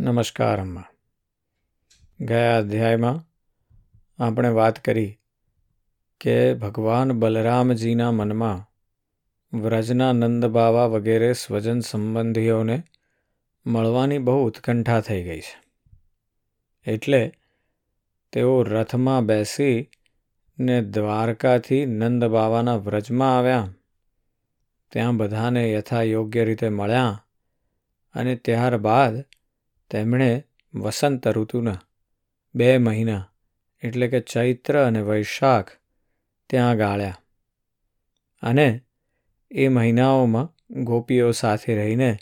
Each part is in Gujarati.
નમસ્કાર અમ્મા ગયા અધ્યાયમાં આપણે વાત કરી કે ભગવાન બલરામજીના મનમાં વ્રજના નંદ બાવા વગેરે સ્વજન સંબંધીઓને મળવાની બહુ ઉત્કંઠા થઈ ગઈ છે. એટલે તેઓ રથમાં બેસી ને દ્વારકાથી નંદ બાવાના વ્રજમાં આવ્યા. ત્યાં બધાને યથા યોગ્ય રીતે મળ્યા અને ત્યારબાદ તેમણે વસંત ઋતુના બે મહિના, એટલે કે ચૈત્ર અને વૈશાખ, ત્યાં ગાળ્યા. અને એ મહિનાઓમાં ગોપીઓ સાથે રહીને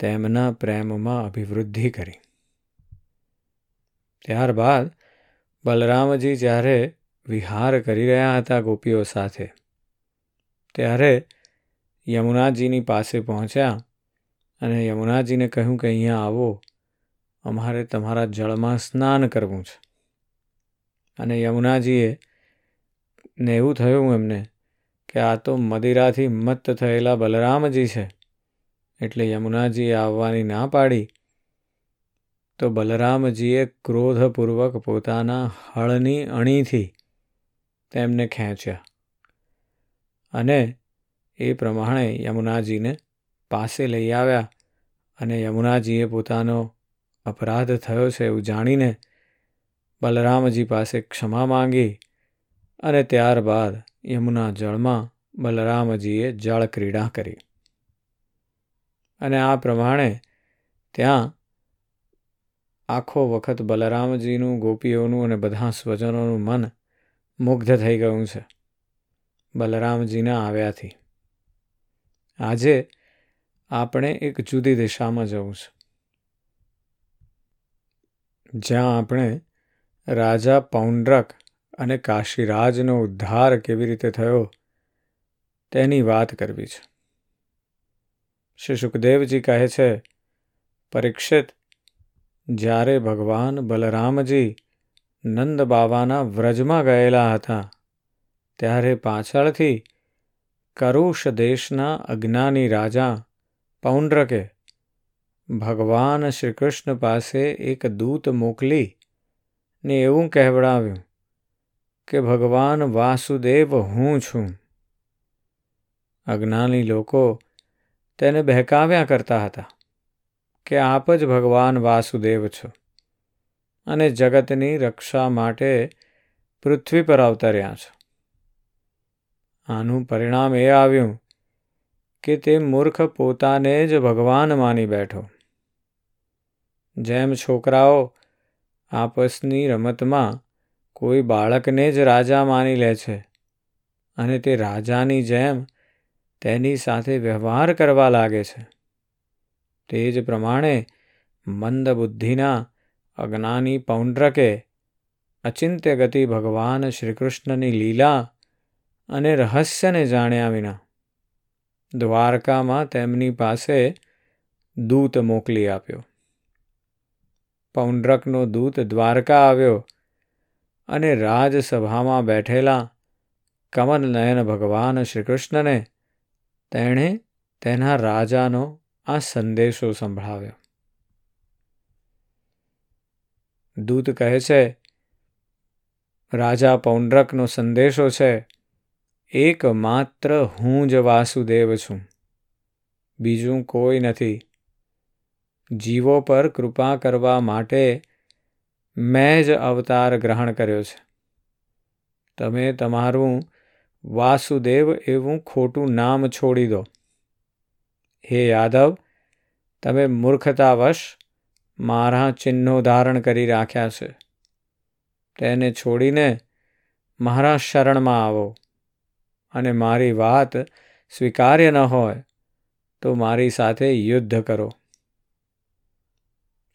તેમના પ્રેમમાં અભિવૃદ્ધિ કરી. ત્યારબાદ બલરામજી જ્યારે વિહાર કરી રહ્યા હતા ગોપીઓ સાથે, ત્યારે યમુનાજીની પાસે પહોંચ્યા અને યમુનાજીને કહ્યું કે અહીંયા આવો. અમારે તમારા જળમાં સ્નાન કરવું છે. અને યમુનાજીએ ને એવું થયું એમને કે આ તો મદિરાથી મત્ત થયેલા બલરામજી છે. એટલે યમુનાજીએ આવવાની ના પાડી. તો બલરામજીએ ક્રોધપૂર્વક પોતાના હળની અણીથી તેમને ખેંચ્યા. અને એ પ્રમાણે યમુનાજીને પાસે લઈ આવ્યા અને યમુનાજીએ પોતાનો અપરાધ થયો છે એવું જાણીને બલરામજી પાસે ક્ષમા માંગી અને ત્યારબાદ યમુના જળમાં બલરામજીએ જળ ક્રીડા કરી. અને આ પ્રમાણે ત્યાં આખો વખત બલરામજીનું ગોપીઓનું અને બધા સ્વજનોનું મન મુગ્ધ થઈ ગયું છે. બલરામજીના આવ્યાથી. આજે આપણે એક જુદી દિશામાં જવું છે. જ્યાં આપણે રાજા પૌંડ્રક અને કાશીરાજનો ઉદ્ધાર કેવી રીતે થયો તેની વાત કરવી છે. શ્રી સુખદેવજી કહે છે, પરીક્ષિત, જ્યારે ભગવાન બલરામજી નંદ બાવાના વ્રજમાં ગયેલા હતા, ત્યારે પાછળથી કરુષ દેશના અજ્ઞાની રાજા પૌંડ્રકે ભગવાન શ્રી કૃષ્ણ પાસે એક દૂત મોકલી ને એવું કહેવડાવ્યું કે, ભગવાન વાસુદેવ, હું છું. અજ્ઞાની લોકો તેને બહેકાવ્યા કરતા હતા કે, આપ જ ભગવાન વાસુદેવ છો અને જગતની રક્ષા માટે પૃથ્વી પર અવતર્યા છો. આનું પરિણામ એ આવ્યું કે, તે મૂર્ખ પોતાને જ ભગવાન માની બેઠો. જેમ છોકરાઓ આપસની રમતમાં કોઈ બાળકને જ રાજા માની લે છે અને તે રાજાની જેમ તેની સાથે વ્યવહાર કરવા લાગે છે. તે જ પ્રમાણે મંદ બુદ્ધિના અજ્ઞાની પૌંડ્રકે અચિંત્ય ગતિ ભગવાન શ્રીકૃષ્ણની લીલા અને રહસ્યને જાણ્યા વિના દ્વારકામાં તેમની પાસે દૂત મોકલી આપ્યો. પૌંડ્રકનો દૂત દ્વારકા આવ્યો અને રાજસભામાં બેઠેલા કમલનયન ભગવાન શ્રીકૃષ્ણને તેણે તેના રાજાનો આ સંદેશો સંભળાવ્યો. દૂત કહે છે, રાજા પૌંડ્રકનો સંદેશો છે એક માત્ર હું જ વાસુદેવ છું. બીજું કોઈ નથી. જીવો પર કૃપા કરવા માટે મેં જ અવતાર ગ્રહણ કર્યો છે. તમે તમારું વાસુદેવ એવું ખોટું નામ છોડી દો. હે યાદવ, તમે મૂર્ખતાવશ મારા ચિહ્નો ધારણ કરી રાખ્યા છે. તેને છોડીને મારા શરણમાં આવો અને મારી વાત સ્વીકાર્ય ન હોય તો મારી સાથે યુદ્ધ કરો.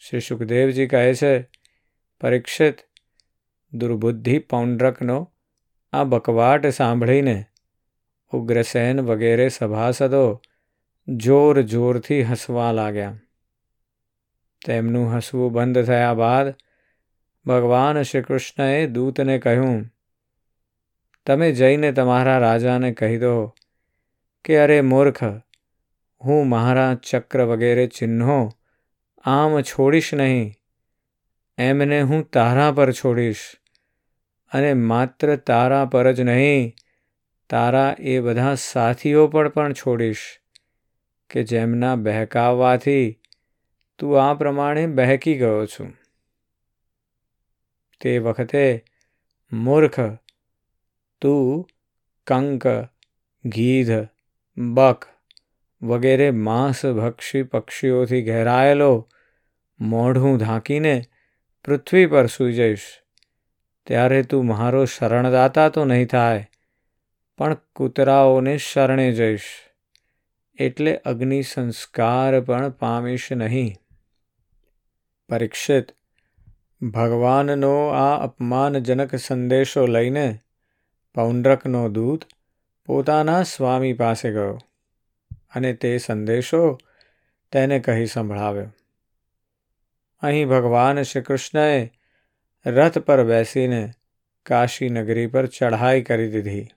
શ્રી સુખદેવજી કહે છે, પરીક્ષિત દુર્બુદ્ધિ પૌંડ્રકનો આ બકવાટ સાંભળીને ઉગ્રસેન વગેરે સભાસદો જોર જોરથી હસવા લાગ્યા. તેમનું હસવું બંધ થયા બાદ ભગવાન શ્રી કૃષ્ણએ દૂતને કહ્યું, તમે જઈને તમારા રાજાને કહી દો કે, અરે મૂર્ખ, હું મારા ચક્ર વગેરે ચિહ્નો આમ છોડીશ નહીં. એમને હું તારા પર છોડીશ અને માત્ર તારા પર જ નહીં, તારા એ બધા સાથીઓ પર પણ છોડીશ કે જેમના બહેકાવવાથી તું આ પ્રમાણે બહેકી ગયો છું. તે વખતે મૂર્ખ, તું કંક, ગીધ, બક વગેરે માંસભક્ષી પક્ષીઓથી ઘેરાયેલો મોઢું ઢાંકીને પૃથ્વી પર સૂઈ જઈશ. ત્યારે તું મારો શરણદાતા તો નહીં થાય, પણ કૂતરાઓને શરણે જઈશ. એટલે અગ્નિ સંસ્કાર પણ પામીશ નહીં. પરીક્ષિત, ભગવાનનો આ અપમાનજનક સંદેશો લઈને પૌંડ્રકનો દૂત પોતાના સ્વામી પાસે ગયો અને તે સંદેશો તેને કહી સંભળાવ્યો. અહીં ભગવાન શ્રી કૃષ્ણએ રથ પર બેસીને કાશી નગરી પર ચઢાઈ કરી દીધી.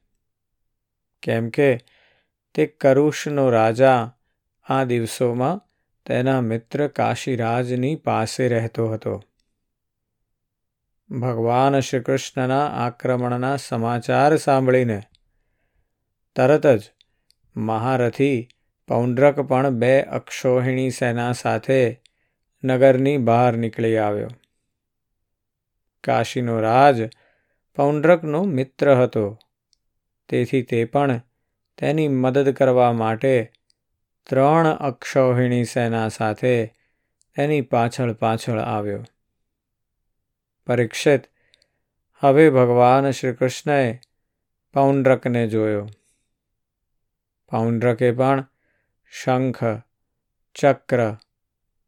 કેમ કે તે કરુષનો રાજા આ દિવસોમાં તેના મિત્ર કાશીરાજની પાસે રહેતો હતો. ભગવાન શ્રી કૃષ્ણના આક્રમણના સમાચાર સાંભળીને તરત જ મહારથી પૌંડ્રક પણ બે અક્ષોહિણી સેના સાથે નગરની બહાર નીકળી આવ્યો. કાશીનો રાજ પૌંડ્રકનો મિત્ર હતો. તેથી તે પણ તેની મદદ કરવા માટે ત્રણ અક્ષૌહિણી સેના સાથે તેની પાછળ પાછળ આવ્યો. પરીક્ષિત, હવે ભગવાન શ્રી કૃષ્ણએ પૌંડ્રકને જોયો. પૌંડ્રકે પણ શંખ, ચક્ર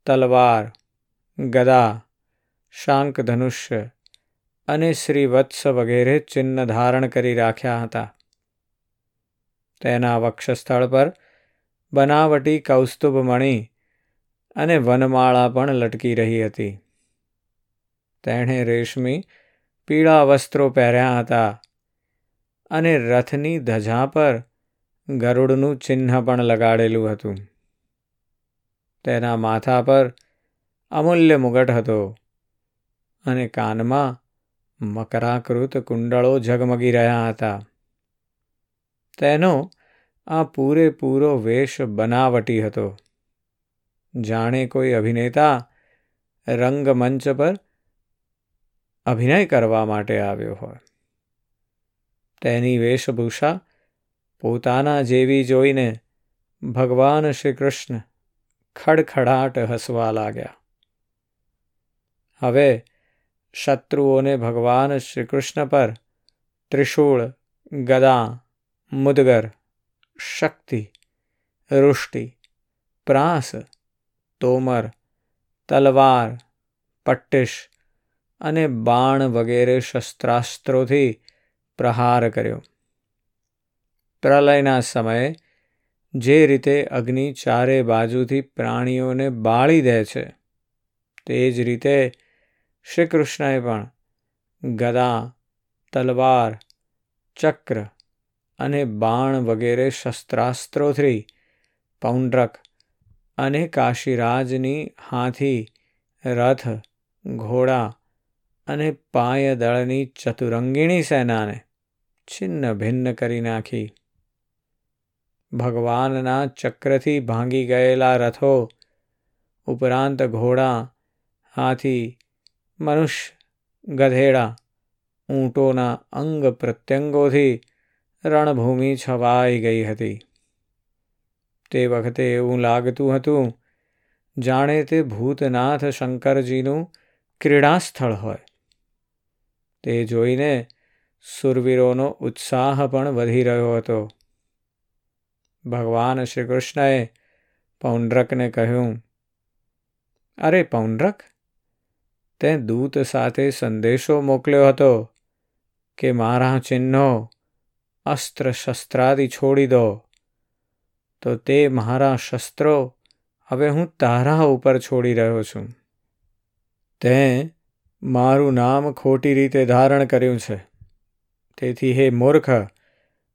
તલવાર, ગદા શાંક ધનુષ્ય અને શ્રીવત્સ વગેરે ચિહ્ન ધારણ કરી રાખ્યા હતા. તેના વક્ષસ્થળ પર બનાવટી કૌસ્તુભ મણી અને વનમાળા પણ લટકી રહી હતી. તેણે રેશમી પીળા વસ્ત્રો પહેર્યા હતા અને રથની ધજા પર ગરુડનું ચિહ્ન પણ લગાડેલું હતું. તેના માથા પર અમૂલ્ય મુગટ હતો અને કાનમાં મકરાકૃત કુંડળો ઝગમગી રહ્યા હતા. તેનો આ પૂરેપૂરો વેશ બનાવટી હતો. જાણે કોઈ અભિનેતા રંગમંચ પર અભિનય કરવા માટે આવ્યો હોય. તેની વેશભૂષા પોતાના જેવી જોઈને ભગવાન શ્રી કૃષ્ણ ખડખડાટ હસવા લાગ્યા. હવે શત્રુઓને ભગવાન શ્રી કૃષ્ણ પર ત્રિશૂળ, ગદા, મુદગર, શક્તિ, રુષ્ટિ, પ્રાસ, તોમર, તલવાર, પટ્ટિશ અને બાણ વગેરે શસ્ત્રાસ્ત્રોથી પ્રહાર કર્યો. પ્રલયના સમયે જે રીતે અગ્નિ ચારે બાજુથી પ્રાણીઓને બાળી દે છે, તે જ રીતે શ્રી કૃષ્ણએ પણ ગદા, તલવાર, ચક્ર અને બાણ વગેરે શસ્ત્રાસ્ત્રોથી પૌંડ્રક અને કાશીરાજની હાથી, રથ, ઘોડા અને પાયદળની ચતુરંગીણી સેનાને છિન્ન ભિન્ન કરી નાખી. ભગવાનના ચક્રથી ભાંગી ગયેલા રથો, ઉપરાંત ઘોડા, હાથી, મનુષ્ય, ગધેડા, ઊંટોના અંગ પ્રત્યંગોથી રણભૂમિ છવાઈ ગઈ હતી. તે વખતે એવું લાગતું હતું, જાણે તે ભૂતનાથ શંકરજીનું ક્રીડાસ્થળ હોય. તે જોઈને સુરવીરોનો ઉત્સાહ પણ વધી રહ્યો હતો. ભગવાન શ્રી કૃષ્ણએ પૌંડ્રકને કહ્યું, અરે પૌંડ્રક? તે દૂત સાથે સંદેશો મોકલ્યો હતો કે મારા ચિહ્નો અસ્ત્ર શસ્ત્રાદિ છોડી દો. તો તે મારા શસ્ત્રો હવે હું તારા ઉપર છોડી રહ્યો છું. તે મારું નામ ખોટી રીતે ધારણ કર્યું છે. તેથી હે મૂર્ખ,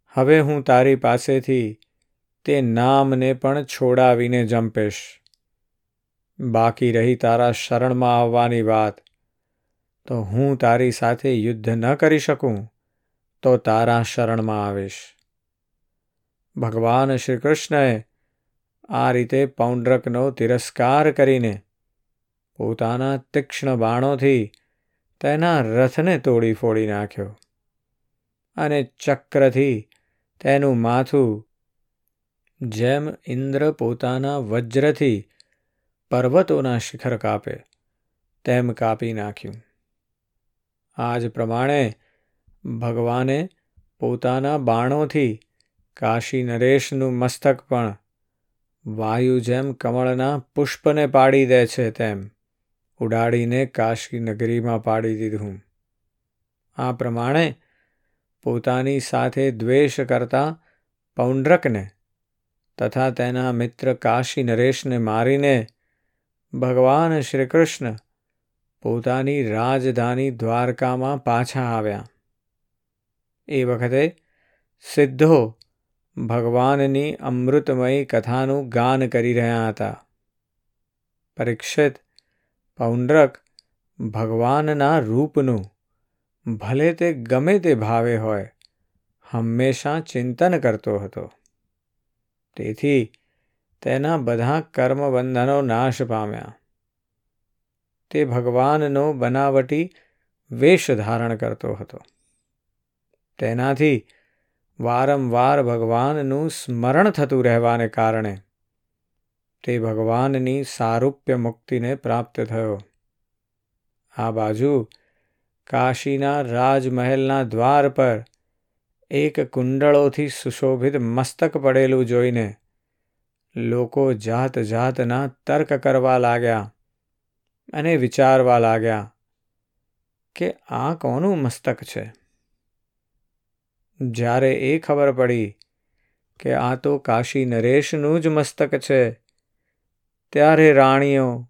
હવે હું તારી પાસેથી તે નામને પણ છોડાવીને જંપેશ. બાકી રહી તારા શરણમાં આવવાની વાત. તો હું તારી સાથે યુદ્ધ ન કરી શકું, તો તારા શરણમાં આવીશ. ભગવાન શ્રી કૃષ્ણએ આ રીતે પૌંડ્રકનો તિરસ્કાર કરીને પોતાના તીક્ષ્ણ બાણોથી તેના રથને તોડી ફોડી નાખ્યો અને ચક્રથી તેનું માથું જેમ ઇન્દ્ર પોતાના વજ્રથી પર્વતોના શિખર કાપે, તેમ કાપી નાખ્યું. આ જ પ્રમાણે ભગવાને પોતાના બાણોથી કાશી નરેશનું મસ્તક પણ વાયુ જેમ કમળના પુષ્પને પાડી દે છે તેમ ઉડાડીને કાશી નગરીમાં પાડી દીધું. આ પ્રમાણે પોતાની સાથે દ્વેષ કરતા પૌંડ્રકને તથા તેના મિત્ર કાશી નરેશને મારીને ભગવાન શ્રી કૃષ્ણ પોતાની રાજધાની દ્વારકામાં પાછા આવ્યા. એ વખતે સિદ્ધો ભગવાનની અમૃતમયી કથાનું ગાન કરી રહ્યા હતા. પરીક્ષિત પૌંડ્રક ભગવાનના રૂપનું ભલે તે ગમે તે ભાવે હોય, હંમેશા ચિંતન કરતો હતો. તેથી તેના બધા કર્મબંધનો નાશ પામ્યા. તે ભગવાનનો બનાવટી વેશ ધારણ કરતો હતો. તેનાથી વારંવાર ભગવાનનું સ્મરણ થતું રહેવાને કારણે તે ભગવાનની સારૂપ્ય મુક્તિને પ્રાપ્ત થયો. આ બાજુ કાશીના રાજમહેલના દ્વાર પર એક કુંડળોથી સુશોભિત મસ્તક પડેલું જોઈને લોકો જાત જાતના તર્ક કરવા લાગ્યા અને વિચારવા લાગ્યા કે આ કોનું મસ્તક છે? જ્યારે એ ખબર પડી કે આ તો કાશી નરેશનું જ મસ્તક છે, ત્યારે રાણીઓ,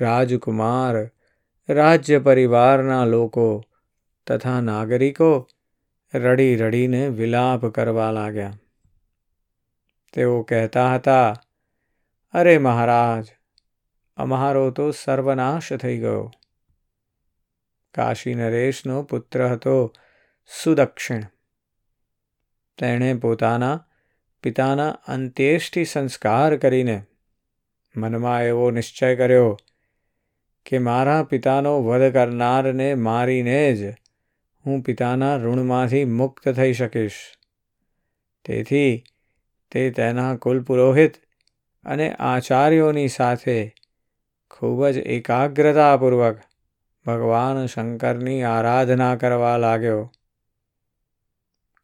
રાજકુમાર, રાજ્ય પરિવારના લોકો તથા નાગરિકો રડી રડીને વિલાપ કરવા લાગ્યા. તેઓ કહેતા હતા, અરે મહારાજ, અમારો તો સર્વનાશ થઈ ગયો. કાશી નરેશનો પુત્ર હતો સુદક્ષિણ. તેણે પોતાના પિતાના અંત્યેષ્ટિ સંસ્કાર કરીને મનમાં એવો નિશ્ચય કર્યો કે મારા પિતાનો વધ કરનારને મારીને જ હું પિતાના ઋણમાંથી મુક્ત થઈ શકીશ. તેથી તે તેના કુલપુરોહિત અને આચાર્યોની સાથે ખૂબ જ એકાગ્રતાપૂર્વક ભગવાન શંકરની આરાધના કરવા લાગ્યો.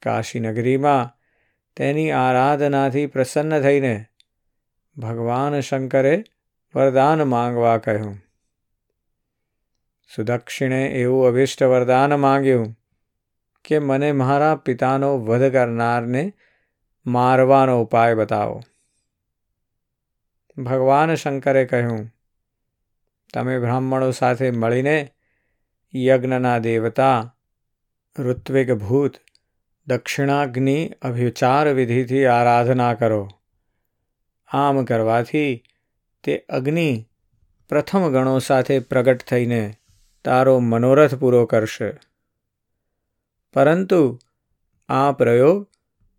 કાશીનગરીમાં તેની આરાધનાથી પ્રસન્ન થઈને ભગવાન શંકરે વરદાન માંગવા કહ્યું. સુદક્ષિણે એવું અભિષ્ટ વરદાન માંગ્યું કે મને મારા પિતાનો વધ કરનારને મારવાનો ઉપાય બતાવો. ભગવાન શંકરે કહ્યું, તમે બ્રાહ્મણો સાથે મળીને યજ્ઞના દેવતા ઋત્વિક ભૂત દક્ષિણાગ્નિ અભિચાર વિધિથી આરાધના કરો. આમ કરવાથી તે અગ્નિ પ્રથમ ગણો સાથે પ્રગટ થઈને તારો મનોરથ પૂરો કરશે. પરંતુ આ પ્રયોગ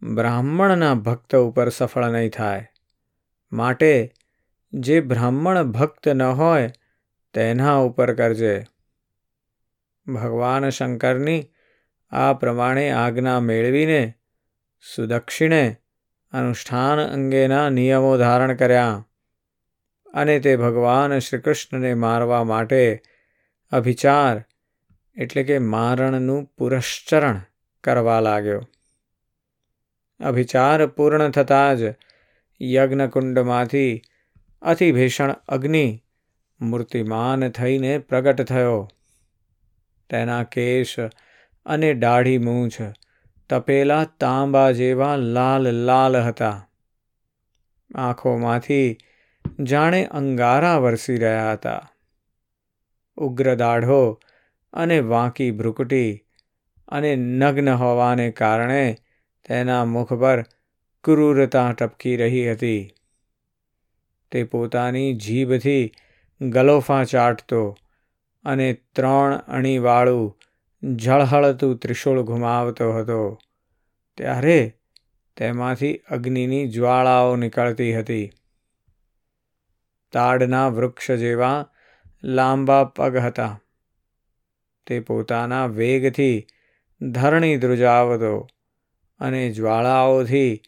બ્રાહ્મણના ભક્ત ઉપર સફળ નહીં થાય. માટે જે બ્રાહ્મણ ભક્ત ન હોય, તેના ઉપર કરજે. ભગવાન શંકરની આ પ્રમાણે આજ્ઞા મેળવીને સુદક્ષિણે અનુષ્ઠાન અંગેના નિયમો ધારણ કર્યા અને તે ભગવાન શ્રીકૃષ્ણને મારવા માટે અભિચાર એટલે કે મારણનું પુરશ્ચરણ કરવા લાગ્યો. અભિચાર પૂર્ણ થતાં જ યજ્ઞકુંડમાંથી અતિભીષણ અગ્નિ મૂર્તિમાન થઈને પ્રગટ થયો. તેના કેશ અને દાઢી મૂછ તપેલા તાંબા જેવા લાલ લાલ હતા. આંખોમાંથી જાણે અંગારા વરસી રહ્યા હતા. ઉગ્ર દાઢો અને વાંકી ભ્રુકટી અને નગ્ન હોવાને કારણે તેના મુખ પર ક્રૂરતા ટપકી રહી હતી. તે પોતાની જીભથી ગલોફા ચાટતો અને ત્રણ અણીવાળું ઝળહળતું ત્રિશૂળ ઘુમાવતો હતો. ત્યારે તેમાંથી અગ્નિની જ્વાળાઓ નીકળતી હતી. તાડના વૃક્ષ જેવા લાંબા પગ હતા તે પોતાના વેગથી ધરણી ધ્રુજાવતો અને જ્વાળાઓથી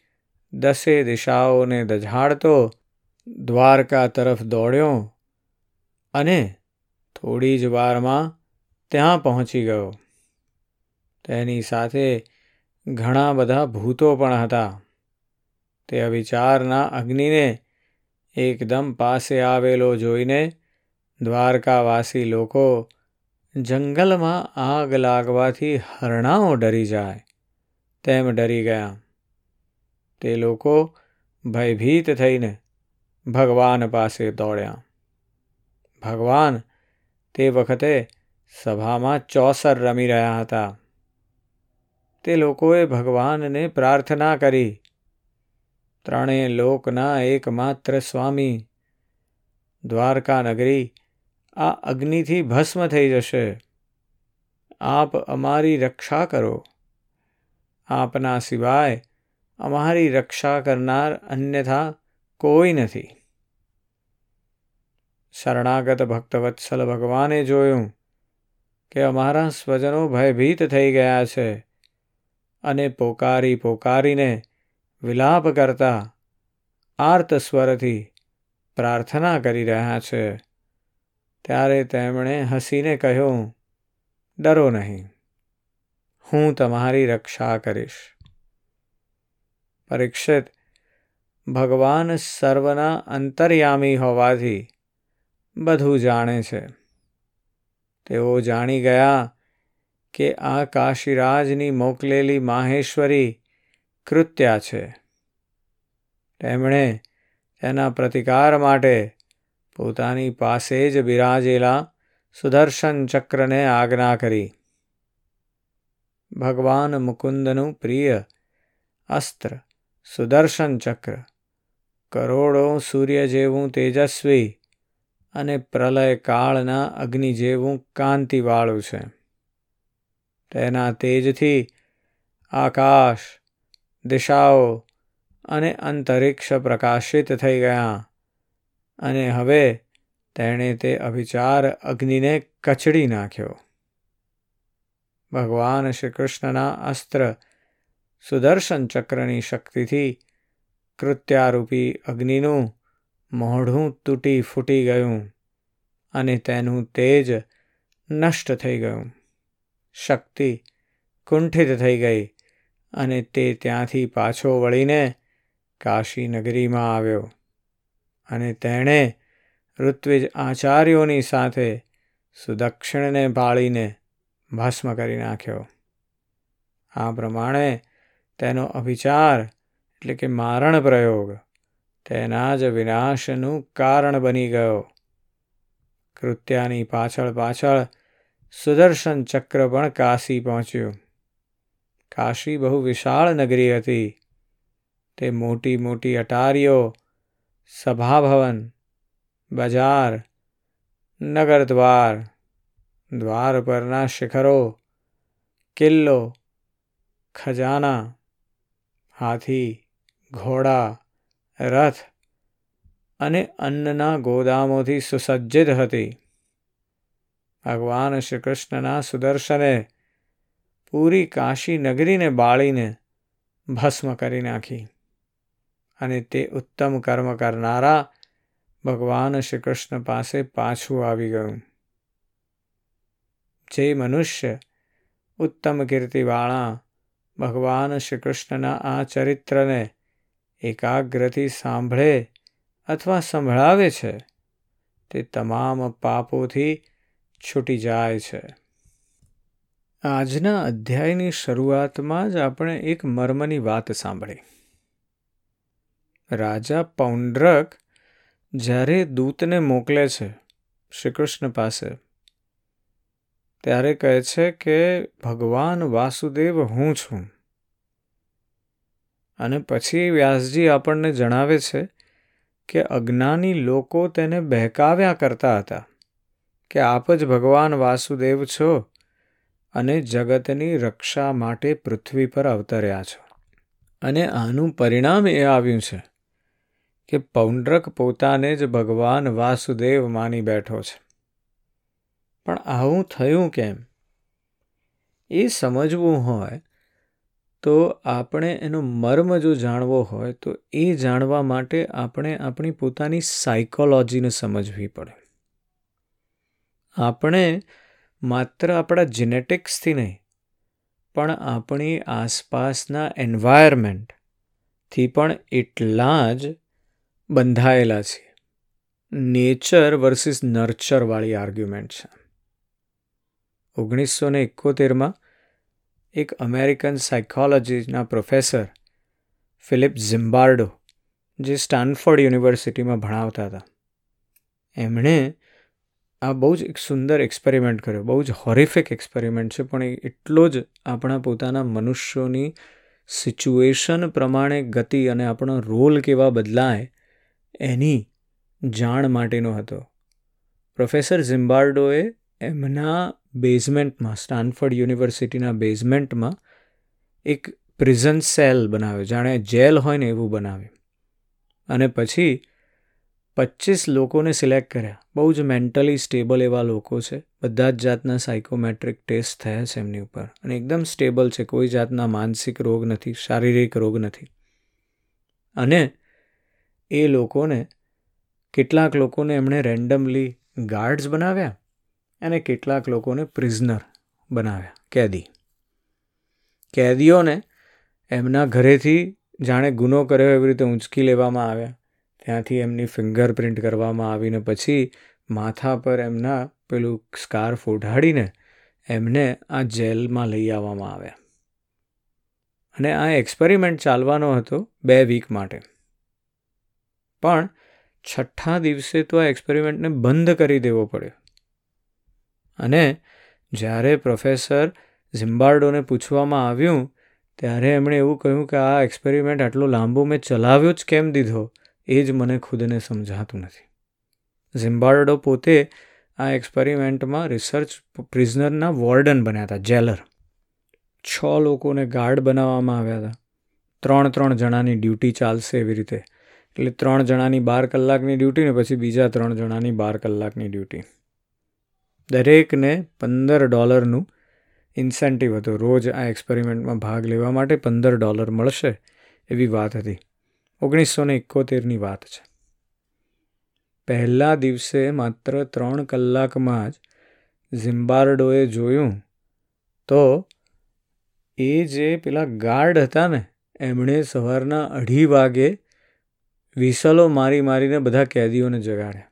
દસે દિશાઓને દઝાડતો દ્વારકા તરફ દોડ્યો અને થોડી જ વારમાં ત્યાં પહોંચી ગયો. તેની સાથે ઘણા બધા ભૂતો પણ હતા. તે અવિચારના અગ્નિને એકદમ પાસે આવેલો જોઈને દ્વારકાવાસી લોકો જંગલમાં આગ લાગવાથી હરણાઓ ડરી જાય. તેમ ડરી ગયા. તે લોકો ભયભીત થઈને ભગવાન પાસે દોડ્યા. ભગવાન તે વખતે સભામાં ચોસર રમી રહ્યા હતા. તે લોકોએ ભગવાનને પ્રાર્થના કરી. ત્રણેય લોકના એકમાત્ર સ્વામી દ્વારકા નગરી આ અગ્નિથી ભસ્મ થઈ જશે. આપ અમારી રક્ષા કરો. આપના સિવાય અમારી રક્ષા કરનાર અન્યથા કોઈ નથી. શરણાગત ભક્તવત્સલ ભગવાને જોયું કે અમારા સ્વજનો ભયભીત થઈ ગયા છે અને પોકારી પોકારીને વિલાપ કરતા આર્ત સ્વરથી પ્રાર્થના કરી રહ્યા છે. ત્યારે તેમણે હસીને કહ્યું, ડરો નહીં. હું તમારી રક્ષા કરીશ. પરીક્ષિત, ભગવાન સર્વના અંતર્યામી હોવાથી બધું જાણે છે. તેઓ જાણી ગયા કે આ કાશીરાજની મોકલેલી માહેશ્વરી કૃત્યા છે. તેમણે તેના પ્રતિકાર માટે પોતાની પાસે જ બિરાજેલા સુદર્શન ચક્રને આજ્ઞા કરી. ભગવાન મુકુંદનું પ્રિય અસ્ત્ર, સુદર્શન ચક્ર, કરોડો સૂર્ય જેવું તેજસ્વી અને પ્રલય કાળના અગ્નિ જેવું કાંતિવાળું છે. તેના તેજથી આકાશ, દિશાઓ અને અંતરિક્ષ પ્રકાશિત થઈ ગયા. અને હવે તેણે તે અભિચાર અગ્નિને કચડી નાખ્યો. ભગવાન શ્રી કૃષ્ણના અસ્ત્ર સુદર્શન ચક્રની શક્તિથી કૃત્યારૂપી અગ્નિનું મોઢું તૂટી ફૂટી ગયું અને તેનું તેજ નષ્ટ થઈ ગયું. શક્તિ કુંઠિત થઈ ગઈ અને તે ત્યાંથી પાછો વળીને કાશી નગરીમાં આવ્યો. અને તેણે ઋત્વિજ આચાર્યોની સાથે સુદક્ષિણને ભાળીને ભસ્મ કરી નાખ્યો. આ પ્રમાણે તેનો અભિચાર એટલે કે મારણ પ્રયોગ તેના જ વિનાશનું કારણ બની ગયો. કૃત્યાની પાછળ પાછળ સુદર્શન ચક્ર પણ કાશી પહોંચ્યું. કાશી બહુ વિશાળ નગરી હતી. તે મોટી મોટી અટારીઓ સભાભવન બજાર નગર દ્વાર દ્વાર પરના શિખરો કિલ્લો ખજાના હાથી ઘોડા રથ અને અન્નના ગોદામોથી સુસજ્જિત હતી ભગવાન શ્રી કૃષ્ણના સુદર્શને પૂરી કાશી નગરીને બાળીને ભસ્મ કરી નાખી અને તે ઉત્તમ કર્મ કરનારા ભગવાન શ્રી પાસે પાછું આવી ગયું. જે મનુષ્ય ઉત્તમ કીર્તિવાળા ભગવાન શ્રી આ ચરિત્રને એકાગ્રથી સાંભળે અથવા સંભળાવે છે, તે તમામ પાપોથી છૂટી જાય છે. આજના અધ્યાયની શરૂઆતમાં જ આપણે એક મર્મની વાત સાંભળી. રાજા પૌંડ્રક જ્યારે દૂતને મોકલે છે શ્રીકૃષ્ણ પાસે, ત્યારે કહે છે કે, ભગવાન વાસુદેવ હું છું. અને પછી વ્યાસજી આપણને જણાવે છે કે અજ્ઞાની લોકો તેને બહેકાવ્યા કરતા હતા કે, આપ જ ભગવાન વાસુદેવ છો અને જગતની રક્ષા માટે પૃથ્વી પર અવતર્યા છો. અને આનું પરિણામ એ આવ્યું છે કે પૌંડ્રક પોતાને જ ભગવાન વાસુદેવ માની બેઠો છે. પણ આવું થયું કેમ? એ સમજવું હોય તો આપણે એનો મર્મ જો જાણવો હોય તો એ જાણવા માટે આપણે આપણી પોતાની સાયકોલોજીને સમજવી પડે. આપણે માત્ર આપણા જીનેટિક્સથી નહીં, પણ આપણી આસપાસના એન્વાયરમેન્ટથી પણ એટલા જ બંધાયેલા છીએ નેચર વર્સિસ નર્ચરવાળી આર્ગ્યુમેન્ટ છે. ઓગણીસો ને એકોતેરમાં એક અમેરિકન સાયકોલોજીના પ્રોફેસર ફિલિપ ઝિમ્બાર્ડો જે સ્ટાનફોર્ડ યુનિવર્સિટીમાં ભણાવતા હતા. એમણે આ બહુ જ એક સુંદર એક્સપેરિમેન્ટ કર્યો. બહુ જ હોરિફિક એક્સપેરિમેન્ટ છે, પણ એટલો જ આપણા પોતાના મનુષ્યોની સિચ્યુએશન પ્રમાણે ગતિ અને આપણો રોલ કેવા બદલાય એની જાણ માટેનો હતો. પ્રોફેસર ઝિમ્બાર્ડોએ એમના બેઝમેન્ટમાં, સ્ટાનફર્ડ યુનિવર્સિટીના બેઝમેન્ટમાં એક પ્રિઝન સેલ બનાવ્યો, જાણે જેલ હોય ને એવું બનાવ્યું. અને પછી પચીસ લોકોને સિલેક્ટ કર્યા. બહુ જ મેન્ટલી સ્ટેબલ એવા લોકો છે. બધા જ જાતના સાયકોમેટ્રિક ટેસ્ટ થયા છે એમની ઉપર. અને એકદમ સ્ટેબલ છે. કોઈ જાતના માનસિક રોગ નથી, શારીરિક રોગ નથી. અને એ લોકોને, કેટલાક લોકોને એમણે રેન્ડમલી ગાર્ડ્સ બનાવ્યા અને કેટલાક લોકોને પ્રિઝનર બનાવ્યા, કેદી. કેદીઓને એમના ઘરેથી જાણે ગુનો કર્યો એવી રીતે ઊંચકી લેવામાં આવ્યા. ત્યાંથી એમની ફિંગરપ્રિન્ટ કરવામાં આવીને પછી માથા પર એમના પેલું સ્કાર્ફ ઉઢાડીને એમને આ જેલમાં લઈ આવવામાં આવ્યા. અને આ એક્સપેરિમેન્ટ ચાલવાનો હતો બે વીક માટે. પણ છઠ્ઠા દિવસે તો આ એક્સપેરિમેન્ટને બંધ કરી દેવો પડ્યો. અને જ્યારે પ્રોફેસર ઝિમ્બાર્ડોને પૂછવામાં આવ્યું, ત્યારે એમણે એવું કહ્યું કે આ એક્સપેરિમેન્ટ આટલો લાંબો મેં ચલાવ્યો જ કેમ દીધો એ જ મને ખુદને સમજાતું નથી. ઝિમ્બાર્ડો પોતે આ એક્સપેરિમેન્ટમાં રિસર્ચ પ્રિઝનરના વોર્ડન બન્યા હતા, જેલર. છ લોકોને ગાર્ડ બનાવવામાં આવ્યા હતા. ત્રણ ત્રણ જણાની ડ્યુટી ચાલશે એવી રીતે. એટલે ત્રણ જણાની બાર કલાકની ડ્યુટી ને પછી બીજા ત્રણ જણાની બાર કલાકની ડ્યુટી દરેકને પંદર ડોલરનું ઇન્સેન્ટિવ હતું. રોજ આ એક્સપેરિમેન્ટમાં ભાગ લેવા માટે પંદર ડોલર મળશે એવી વાત હતી. ઓગણીસો ને એકોતેરની વાત છે. પહેલા દિવસે માત્ર ત્રણ કલાકમાં જ ઝિમ્બાર્ડોએ જોયું તો એ જે પેલા ગાર્ડ હતા ને, એમણે સવારના અઢી વાગે વિસલો મારી મારીને બધા કેદીઓને જગાડ્યા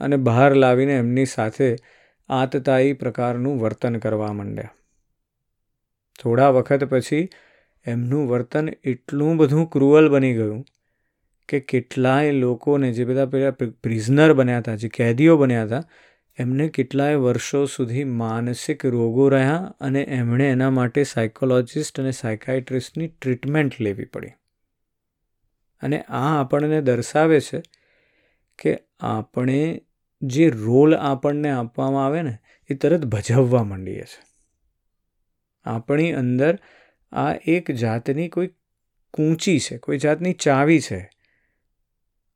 અને બહાર લાવીને એમની સાથે આતતાયી પ્રકારનું વર્તન કરવા માંડ્યા. થોડા વખત પછી એમનું વર્તન એટલું બધું ક્રુઅલ બની ગયું કે કેટલાય લોકોને જે બધા પેલા પ્રિઝનર બન્યા હતા, જે કેદીઓ બન્યા હતા, એમને કેટલાય વર્ષો સુધી માનસિક રોગો રહ્યા અને એમણે એના માટે સાયકોલોજિસ્ટ અને સાયકાઇટ્રિસ્ટની ટ્રીટમેન્ટ લેવી પડી. અને આ આપણને દર્શાવે છે કે આપણે જે રોલ આપણને આપવામાં આવે ને, એ તરત ભજવવા માંડીએ છીએ આપણી અંદર આ એક જાતની કોઈ કૂંચી છે, કોઈ જાતની ચાવી છે.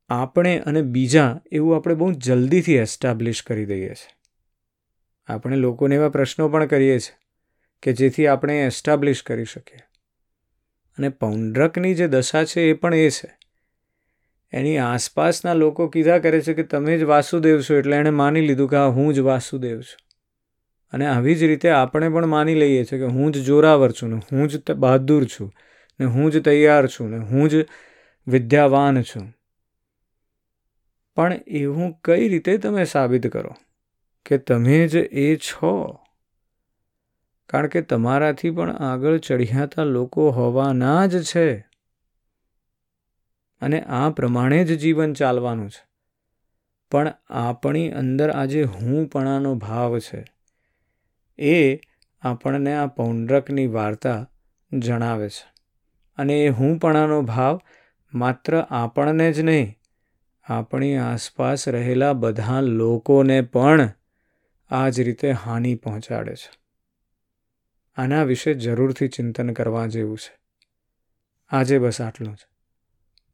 આપણે અને બીજા એવું આપણે બહુ જલ્દીથી એસ્ટાબ્લિશ કરી દઈએ છીએ આપણે લોકોને એવા પ્રશ્નો પણ કરીએ છીએ કે જેથી આપણે એસ્ટાબ્લિશ કરી શકીએ. અને પૌંડ્રકની જે દશા છે એ પણ એ છે એની આસપાસના લોકો કીધા કરે છે કે તમે જ વાસુદેવ છો, એટલે એણે માની લીધું કે હા હું જ વાસુદેવ છું. અને આવી જ રીતે આપણે પણ માની લઈએ છીએ કે હું જ જોરાવર છું ને હું જ બહાદુર છું ને હું જ તૈયાર છું ને હું જ વિદ્યાવાન છું. પણ એવું કઈ રીતે તમે સાબિત કરો કે તમે જ એ છો? કારણ કે તમારાથી પણ આગળ ચઢિયાતા લોકો હોવાના જ છે. અને આ પ્રમાણે જ જીવન ચાલવાનું છે. પણ આપણી અંદર આ જે હુંપણાનો ભાવ છે, એ આપણને આ પૌંડ્રકની વાર્તા જણાવે છે. અને એ હુંપણાનો ભાવ માત્ર આપણને જ નહીં, આપણી આસપાસ રહેલા બધા લોકોને પણ આ જ રીતે હાનિ પહોંચાડે છે. આના વિશે જરૂરથી ચિંતન કરવા જેવું છે. આજે બસ આટલું જ.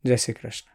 જય શ્રી કૃષ્ણ.